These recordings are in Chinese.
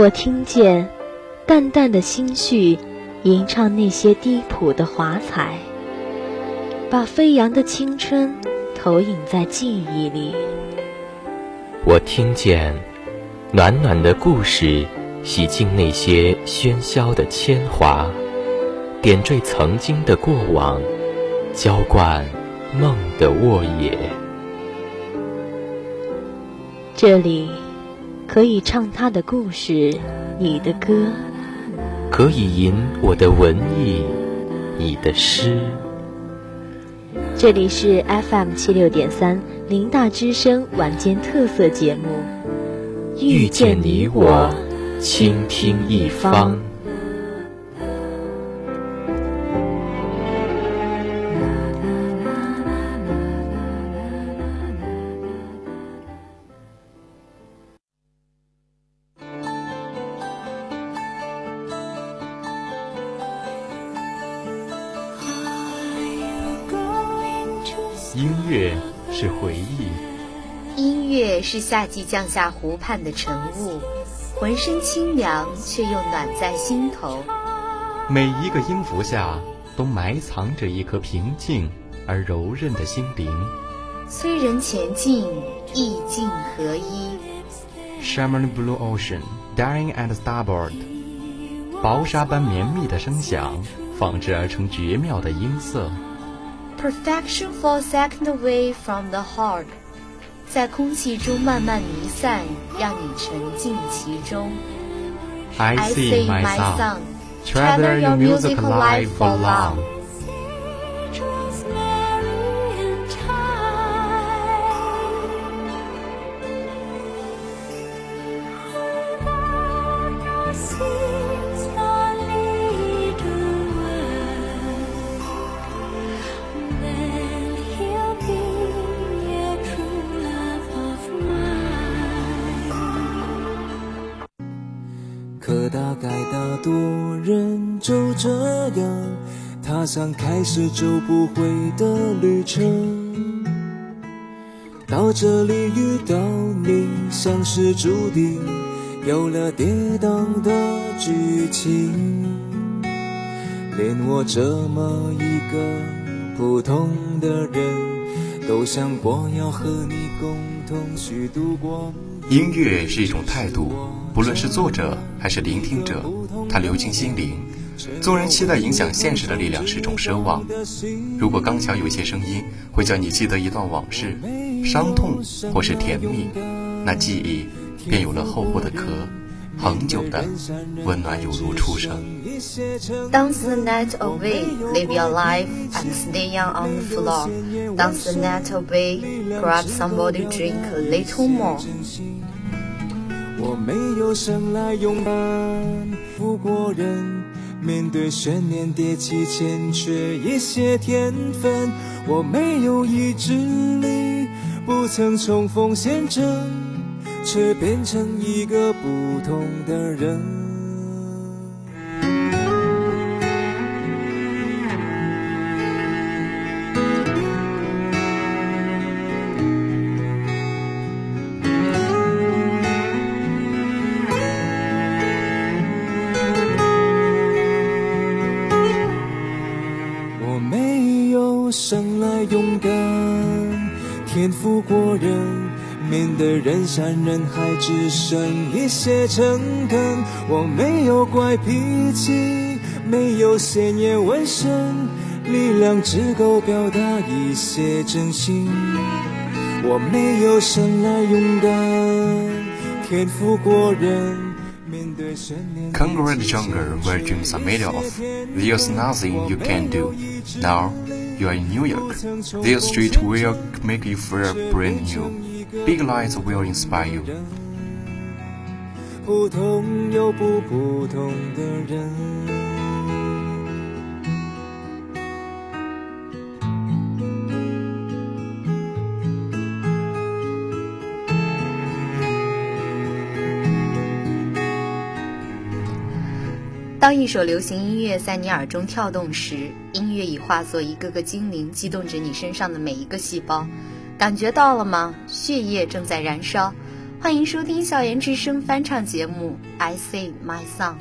我听见淡淡的心绪吟唱那些低谱的华彩，把飞扬的青春投影在记忆里。我听见暖暖的故事洗净那些喧嚣的铅华，点缀曾经的过往，浇灌梦的沃野。这里可以唱他的故事，你的歌；可以吟我的文艺，你的诗。这里是 FM 七六点三林大之声晚间特色节目，遇见你我，倾听一方。是夏季降下湖畔的晨雾，浑身清凉却又暖在心头。每一个音符下都埋藏着一颗平静而柔韧的心灵。催人前进，意境合一。Shimmering blue ocean, daring and starboard。薄纱般绵密的声响，仿制而成绝妙的音色。Perfection for a second away from the heart，在空气中慢慢弥散，让你沉浸其中。I see my song, travel your music life for long。踏上开始走不回的旅程。到这里遇到你，像是注定有了跌宕的剧情。连我这么一个普通的人，都想过要和你共同去度过。音乐是一种态度，不论是作者还是聆听者，它流进心灵。纵然期待影响现实的力量是种奢望，如果刚巧有一些声音会叫你记得一段往事，伤痛或是甜蜜，那记忆便有了厚厚的壳。恒久的温暖，犹如初生。Dance the night away, live your life and stay young on the floor. Dance the night away, grab somebody drink a little more. 我没有生来勇敢富过人，面对悬念迭起欠缺一些天分。我没有意志力，不曾冲锋陷阵。却变成一个不同的人。天赋过人。面对人山人海，只剩一些诚恳。我没有怪脾气，没有鲜艳纹身，力量只够表达一些真心。我没有生来勇敢，天赋过人。Concrete jungle where dreams are made of. There's nothing you can do. Now you are in New York. There's street will make you feel brand new. Big lights will inspire you。普通又不普通的人。 当一首流行音乐在你耳中跳动时，音乐已化作一个个精灵，激动着你身上的每一个细胞。感觉到了吗？血液正在燃烧，欢迎收听校园之声翻唱节目《I Say My Song》。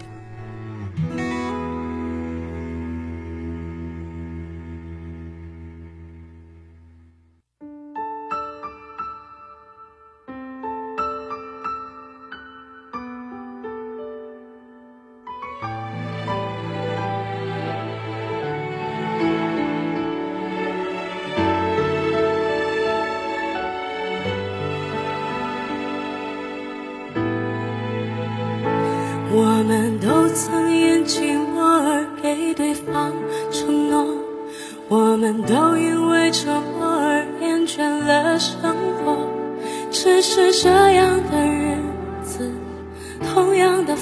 我们都曾因寂寞而给对方承诺，我们都因为折磨而厌倦了生活。只是这样的日子，同样的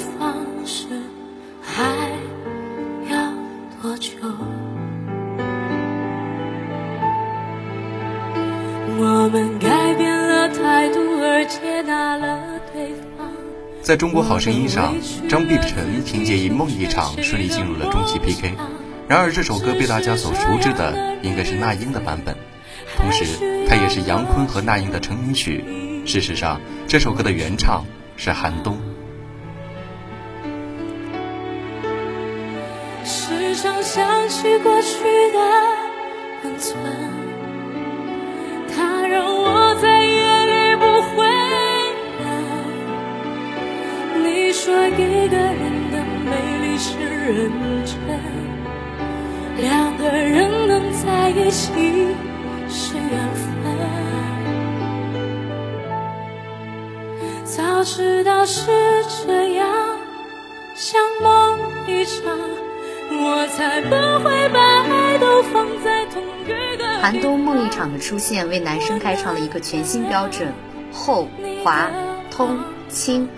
在中国好声音上，张碧晨凭借一梦一场顺利进入了终极 PK。然而这首歌被大家所熟知的应该是那英的版本，同时它也是杨坤和那英的成名曲。事实上，这首歌的原唱是韩东。时常想起过去的温存，它让我说一个人的美丽是认真，两个人能在一起是缘分。早知道是这样，像梦一场，我才不会把爱都放在同一个。韩东《梦一场》的出现，为男生开创了一个全新标准：厚、滑、通、轻。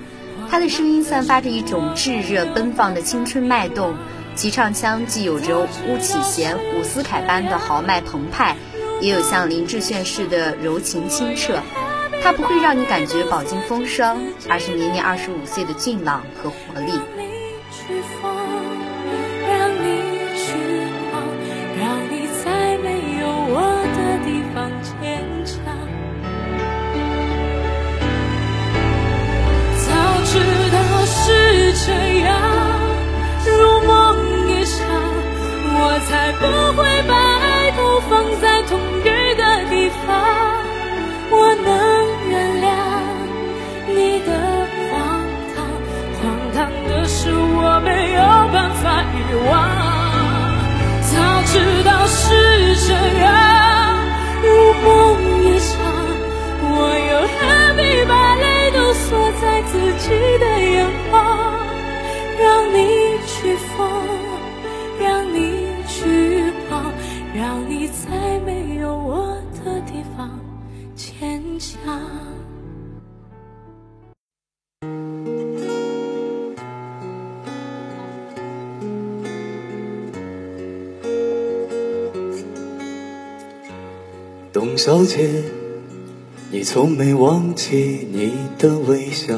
他的声音散发着一种炙热奔放的青春脉动，其唱腔既有着巫启贤、伍思凯般的豪迈澎湃，也有像林志炫似的柔情清澈。他不会让你感觉饱经风霜，而是年年二十五岁的俊朗和活力。不会把爱都放在同一个地方。我能原谅你的荒唐，荒唐的是我没有办法遗忘。早知道是这样，如果董小姐，你从没忘记你的微笑，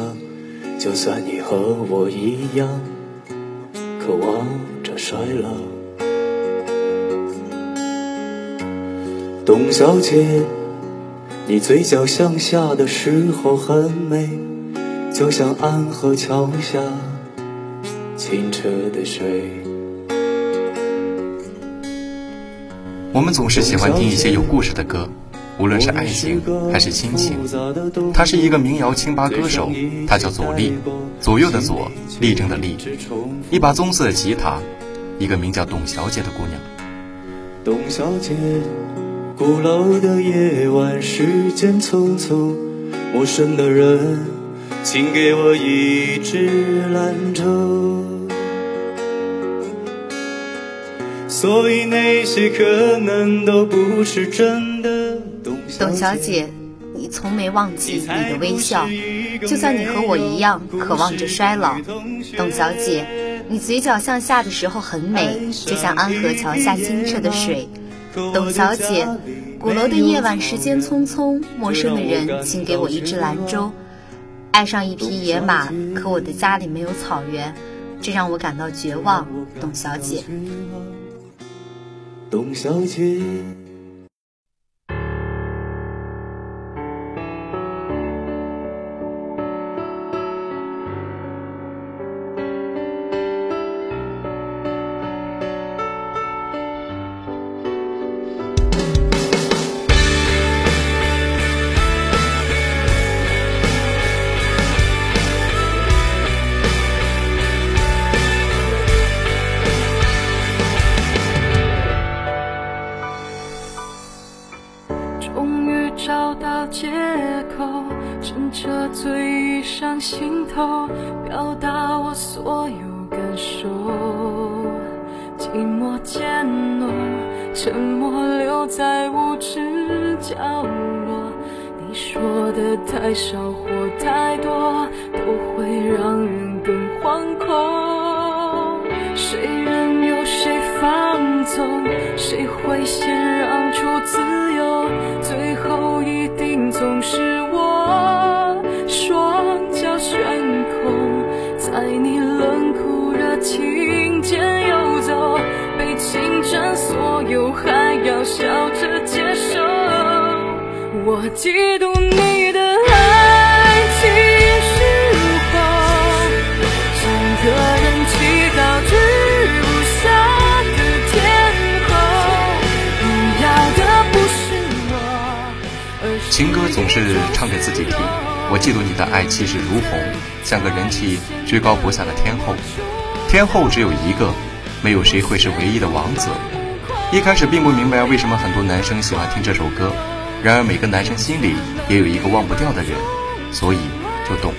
就算你和我一样，渴望着衰老。董小姐。你嘴角向下的时候很美，就像安河桥下清澈的水。我们总是喜欢听一些有故事的歌，无论是爱情还是亲情。他是一个民谣清吧歌手，他叫左立，左右的左，立正的立，一把棕色的吉他，一个名叫董小姐的姑娘。董小姐。鼓楼的夜晚，时间匆匆，陌生的人，请给我一支兰州。所以那些可能都不是真的。董小姐，你从没忘记你的微笑，就算你和我一样渴望着衰老。董小姐，你嘴角向下的时候很美，就像安河桥下清澈的水。董小姐，鼓楼的夜晚，时间匆匆，陌生的人，请给我一支兰州。爱上一匹野马，可我的家里没有草原，这让我感到绝望。董小姐，董小姐。这醉意上心头表达我所有感受，寂寞渐浓，沉默留在无知角落。你说的太少或太多，都会让人更惶恐。谁任由谁放纵，谁会先让出自由？最后一定总是我，又，还要笑着接受。我嫉妒你的爱情失控，像个人气高居不下的天后。你要的不是我，而是情歌总是唱给自己听。我嫉妒你的爱气势如虹，像个人气居高不下的天后。天后只有一个，没有谁会是唯一的王子。一开始并不明白为什么很多男生喜欢听这首歌，然而每个男生心里也有一个忘不掉的人，所以就懂了。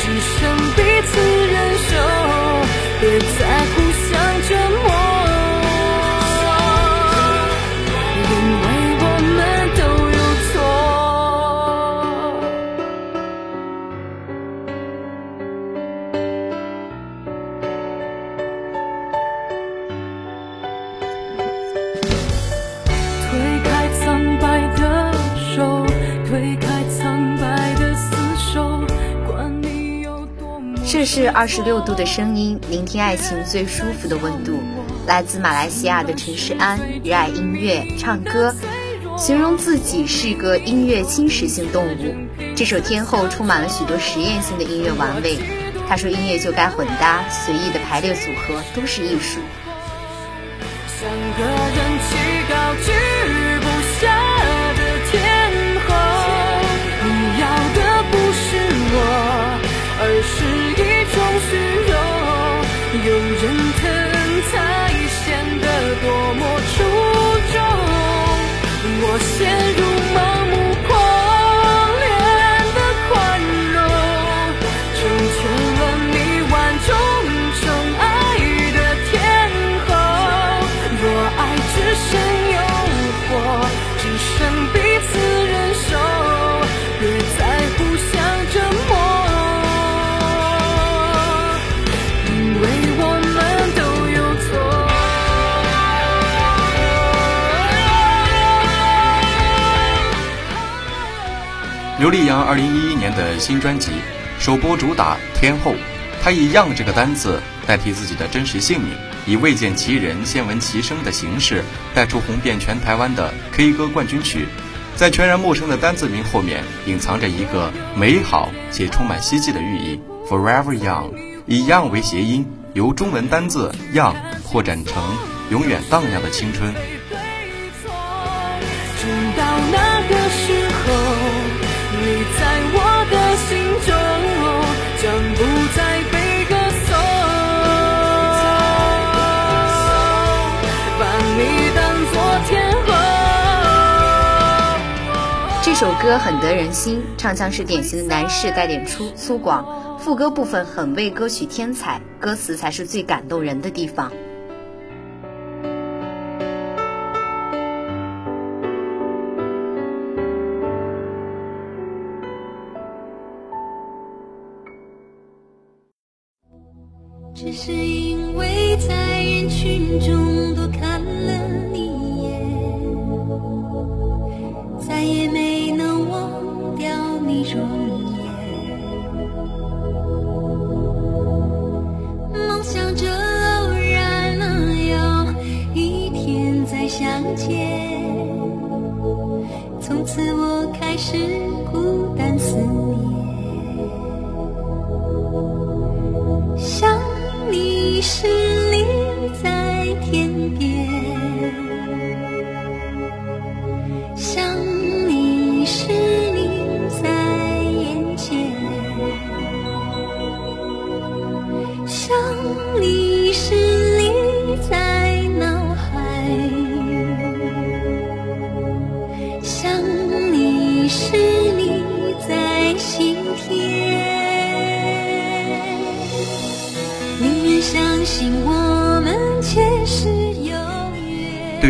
只剩彼此忍受，别再互相折磨。是。二十六度的声音，聆听爱情最舒服的温度。来自马来西亚的陈世安，热爱音乐、唱歌，形容自己是个音乐侵蚀性动物。这首《天后》充满了许多实验性的音乐玩味。他说：“音乐就该混搭，随意的排列组合都是艺术。”刘力扬二零一一年的新专辑首播主打《天后》，他以“样”这个单字代替自己的真实姓名，以未见其人先闻其声的形式带出红遍全台湾的 K 歌冠军曲。在全然陌生的单字名后面，隐藏着一个美好且充满希冀的寓意。Forever Young，以 “young” 为谐音，由中文单字 “young” 扩展成永远荡漾的青春。心中将不再被歌颂，把你当作天后。这首歌很得人心，唱腔是典型的男士，带点粗粗犷，副歌部分很为歌曲添彩，歌词才是最感动人的地方。你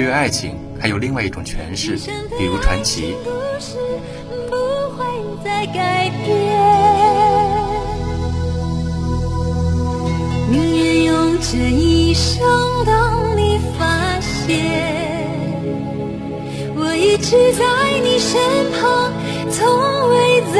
于爱情，还有另外一种诠释，比如传奇。故事不会再改变，宁愿用这一生等你发现。我一直在你身旁，从未走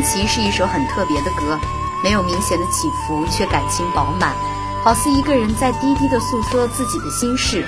传奇是一首很特别的歌，没有明显的起伏，却感情饱满，好似一个人在低低的诉说自己的心事。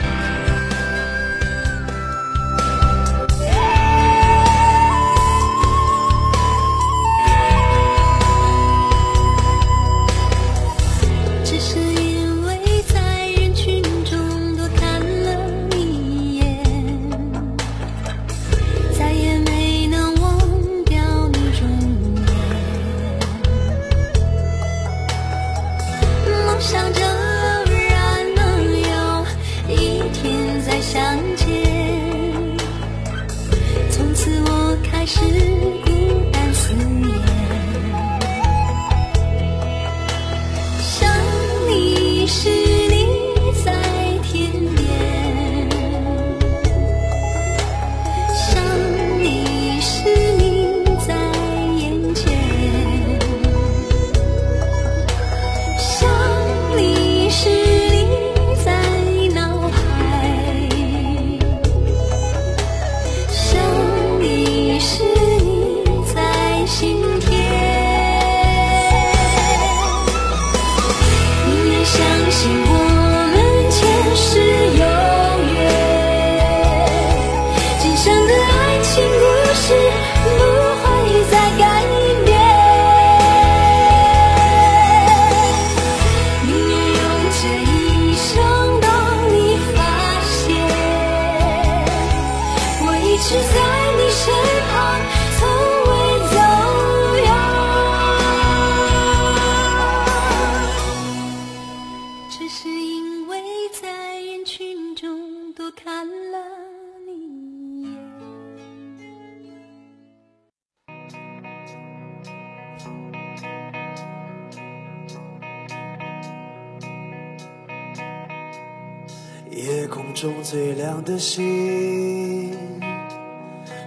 亮的星，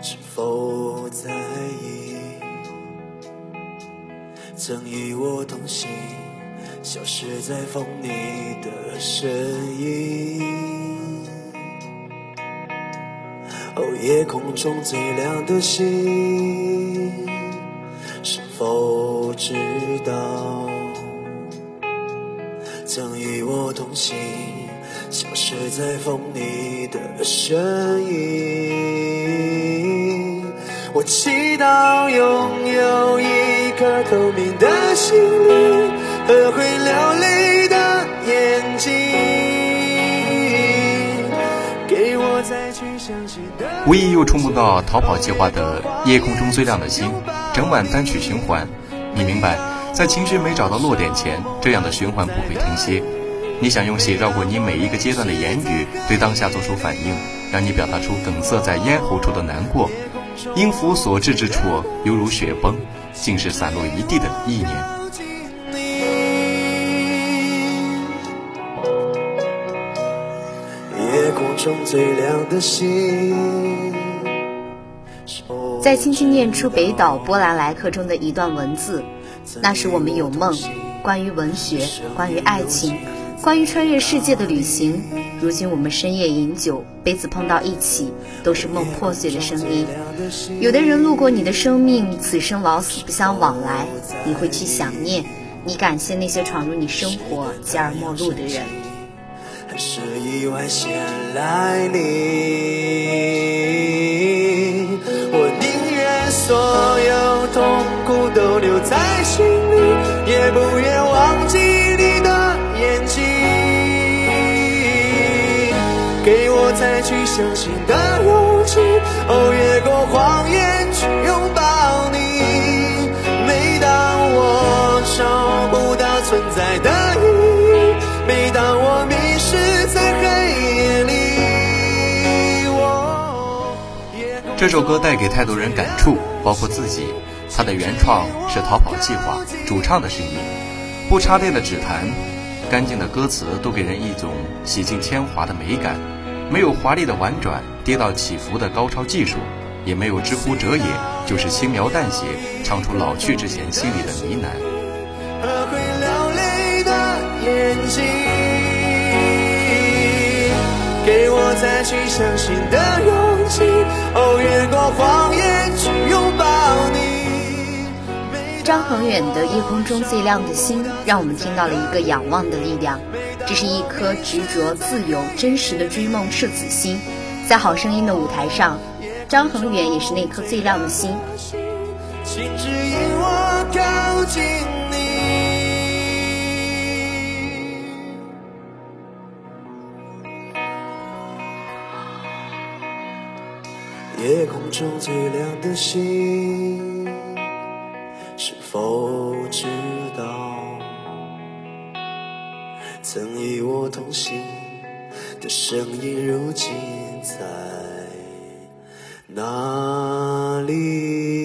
是否在意？曾与我同行，消失在风里的身影。哦，夜空中最亮的星，是否知道？曾与我同行，消失在风里的身影。我祈祷拥有一颗透明的心灵和会流泪的眼睛，给我再去相信的。无意又触摸到逃跑计划的《夜空中最亮的星》，整晚单曲循环。你明白，在情绪没找到落点前，这样的循环不会停歇。你想用写照过你每一个阶段的言语，对当下做出反应，让你表达出梗塞在咽喉处的难过。音符所至之处，犹如雪崩，竟是散落一地的意念。夜空中最亮的星。再轻轻念出北岛波兰来客中的一段文字，那时我们有梦，关于文学，关于爱情，关于穿越世界的旅行。如今我们深夜饮酒，杯子碰到一起，都是梦破碎的声音。有的人路过你的生命，此生老死不相往来，你会去想念，你感谢那些闯入你生活、接而陌路的人。还是意外先来临。我宁愿所有痛苦都留在心里，也不愿相信的勇气，哦，越过谎言去拥抱你。每当我找不到存在的意义，每当我迷失在黑这首歌带给太多人感触，包括自己，它的原创是逃跑计划，主唱的是你不插电的指弹，干净的歌词都给人一种洗尽铅华的美感。没有华丽的婉转、跌宕起伏的高超技术，也没有知乎者也，就是轻描淡写唱出老去之前心里的呢喃。会流泪的眼睛，给我再去相信的勇气。哦，越过谎言去拥抱你。张恒远的《夜空中最亮的星》，让我们听到了一个仰望的力量。这是一颗执着、自由、真实的追梦赤子心。在好声音的舞台上，张恒远也是那颗最亮的星。夜空中最亮的星，是否知曾与我同行的身影，如今在哪里？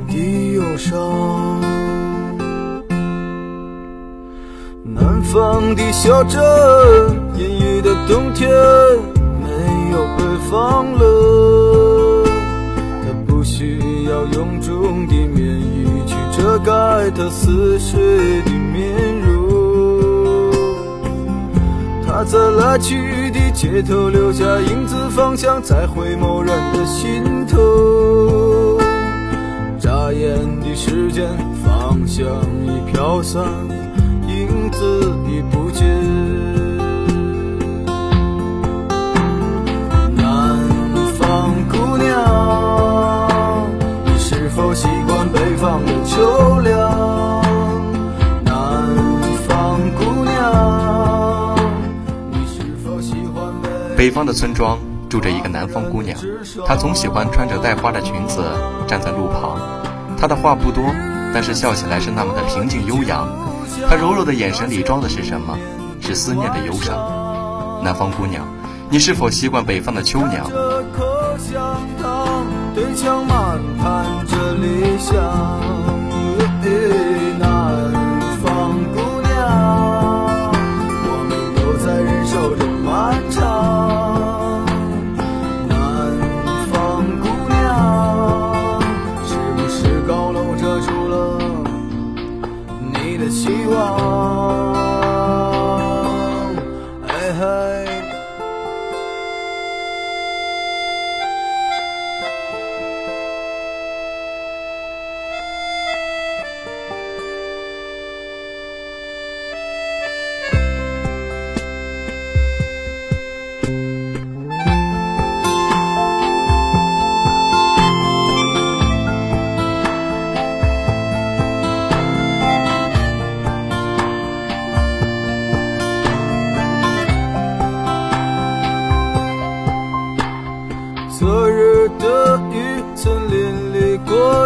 的忧伤。南方的小镇，阴雨的冬天，没有北方冷。它不需要臃肿的棉衣去遮盖它似水的面容。它在来去的街头留下影子，方向在回眸人的心头。眨眼的时间，方向已飘散，影子已不见。南方姑娘，你是否习惯北方的秋凉？南方姑娘，你是否喜欢北北方的村庄住着一个南方姑娘，她总喜欢穿着带花的裙子站在路旁。他的话不多，但是笑起来是那么的平静悠扬。他柔柔的眼神里装的是什么？是思念的忧伤。南方姑娘，你是否习惯北方的秋凉？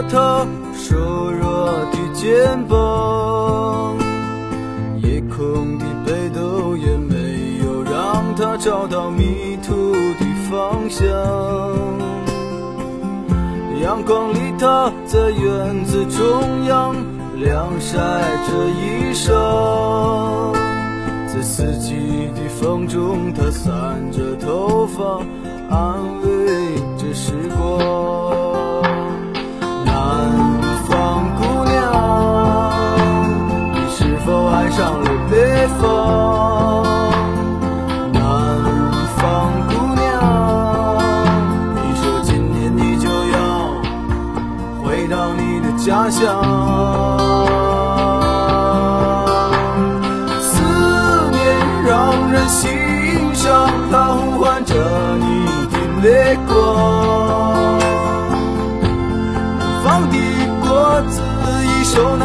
他瘦弱的肩膀。夜空的北斗也没有让他找到迷途的方向。阳光里，他在院子中央晾晒着衣裳。在四季的风中，他散着头发，安慰着时光。否爱上了北方？南方姑娘，你说今年你就要回到你的家乡。思念让人心伤，它呼唤着你的泪光。南方的果子已熟，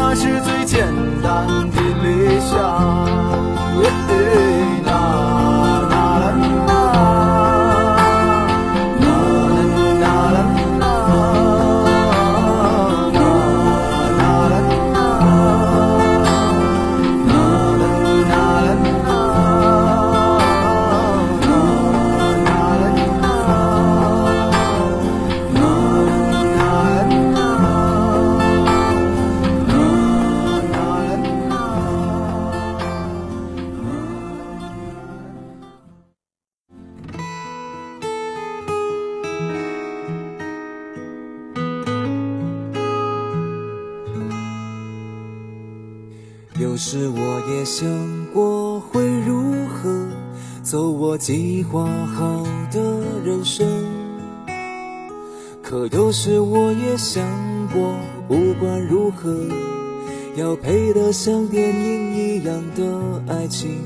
走我计划好的人生，可有时我也想过，不管如何，要配得像电影一样的爱情。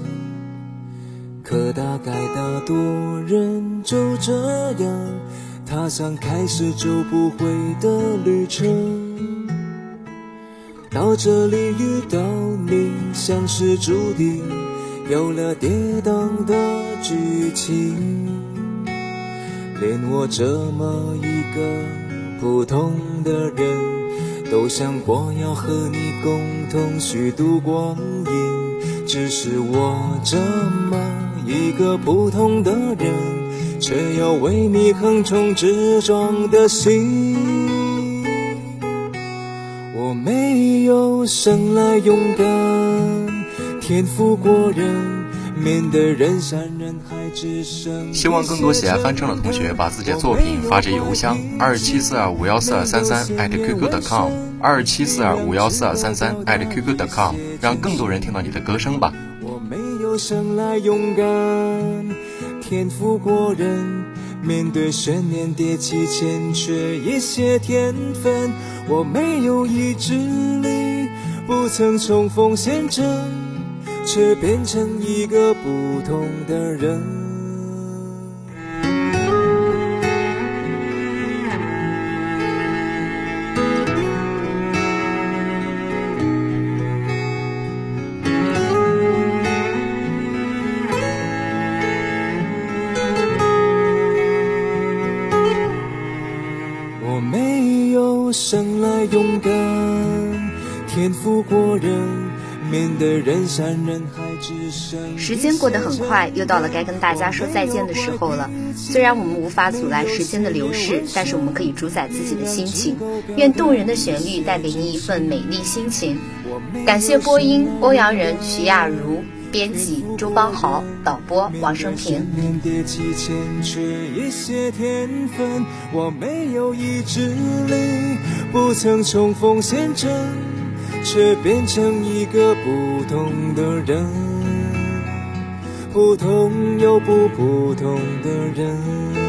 可大概大多人就这样踏上开始就不回的旅程。到这里遇到你，像是注定，有了跌宕的剧情。连我这么一个普通的人，都想过要和你共同虚度光阴。只是我这么一个普通的人，却有为你横冲直撞的心。我没有生来勇敢，天赋过人，面对人山人海只剩。希望更多喜爱翻唱的同学把自己的作品发至邮箱二七四二五幺四二三三 @QQ.com，二七四二五幺四二三三 @QQ.com，让更多人听到你的歌声吧。我没有生来勇敢，天赋过人，面对悬念迭起，欠缺一些天分。我没有意志力，不曾冲锋陷阵，却变成一个不同的人。时间过得很快，又到了该跟大家说再见的时候了。虽然我们无法阻拦时间的流逝，但是我们可以主宰自己的心情。愿动人的旋律带给你一份美丽心情。感谢播音欧阳人、徐亚茹，编辑周邦豪，导播王生平。面迭起，欠缺一些天分，我没有意志力，不曾却变成一个不同的人，普通又不普通的人。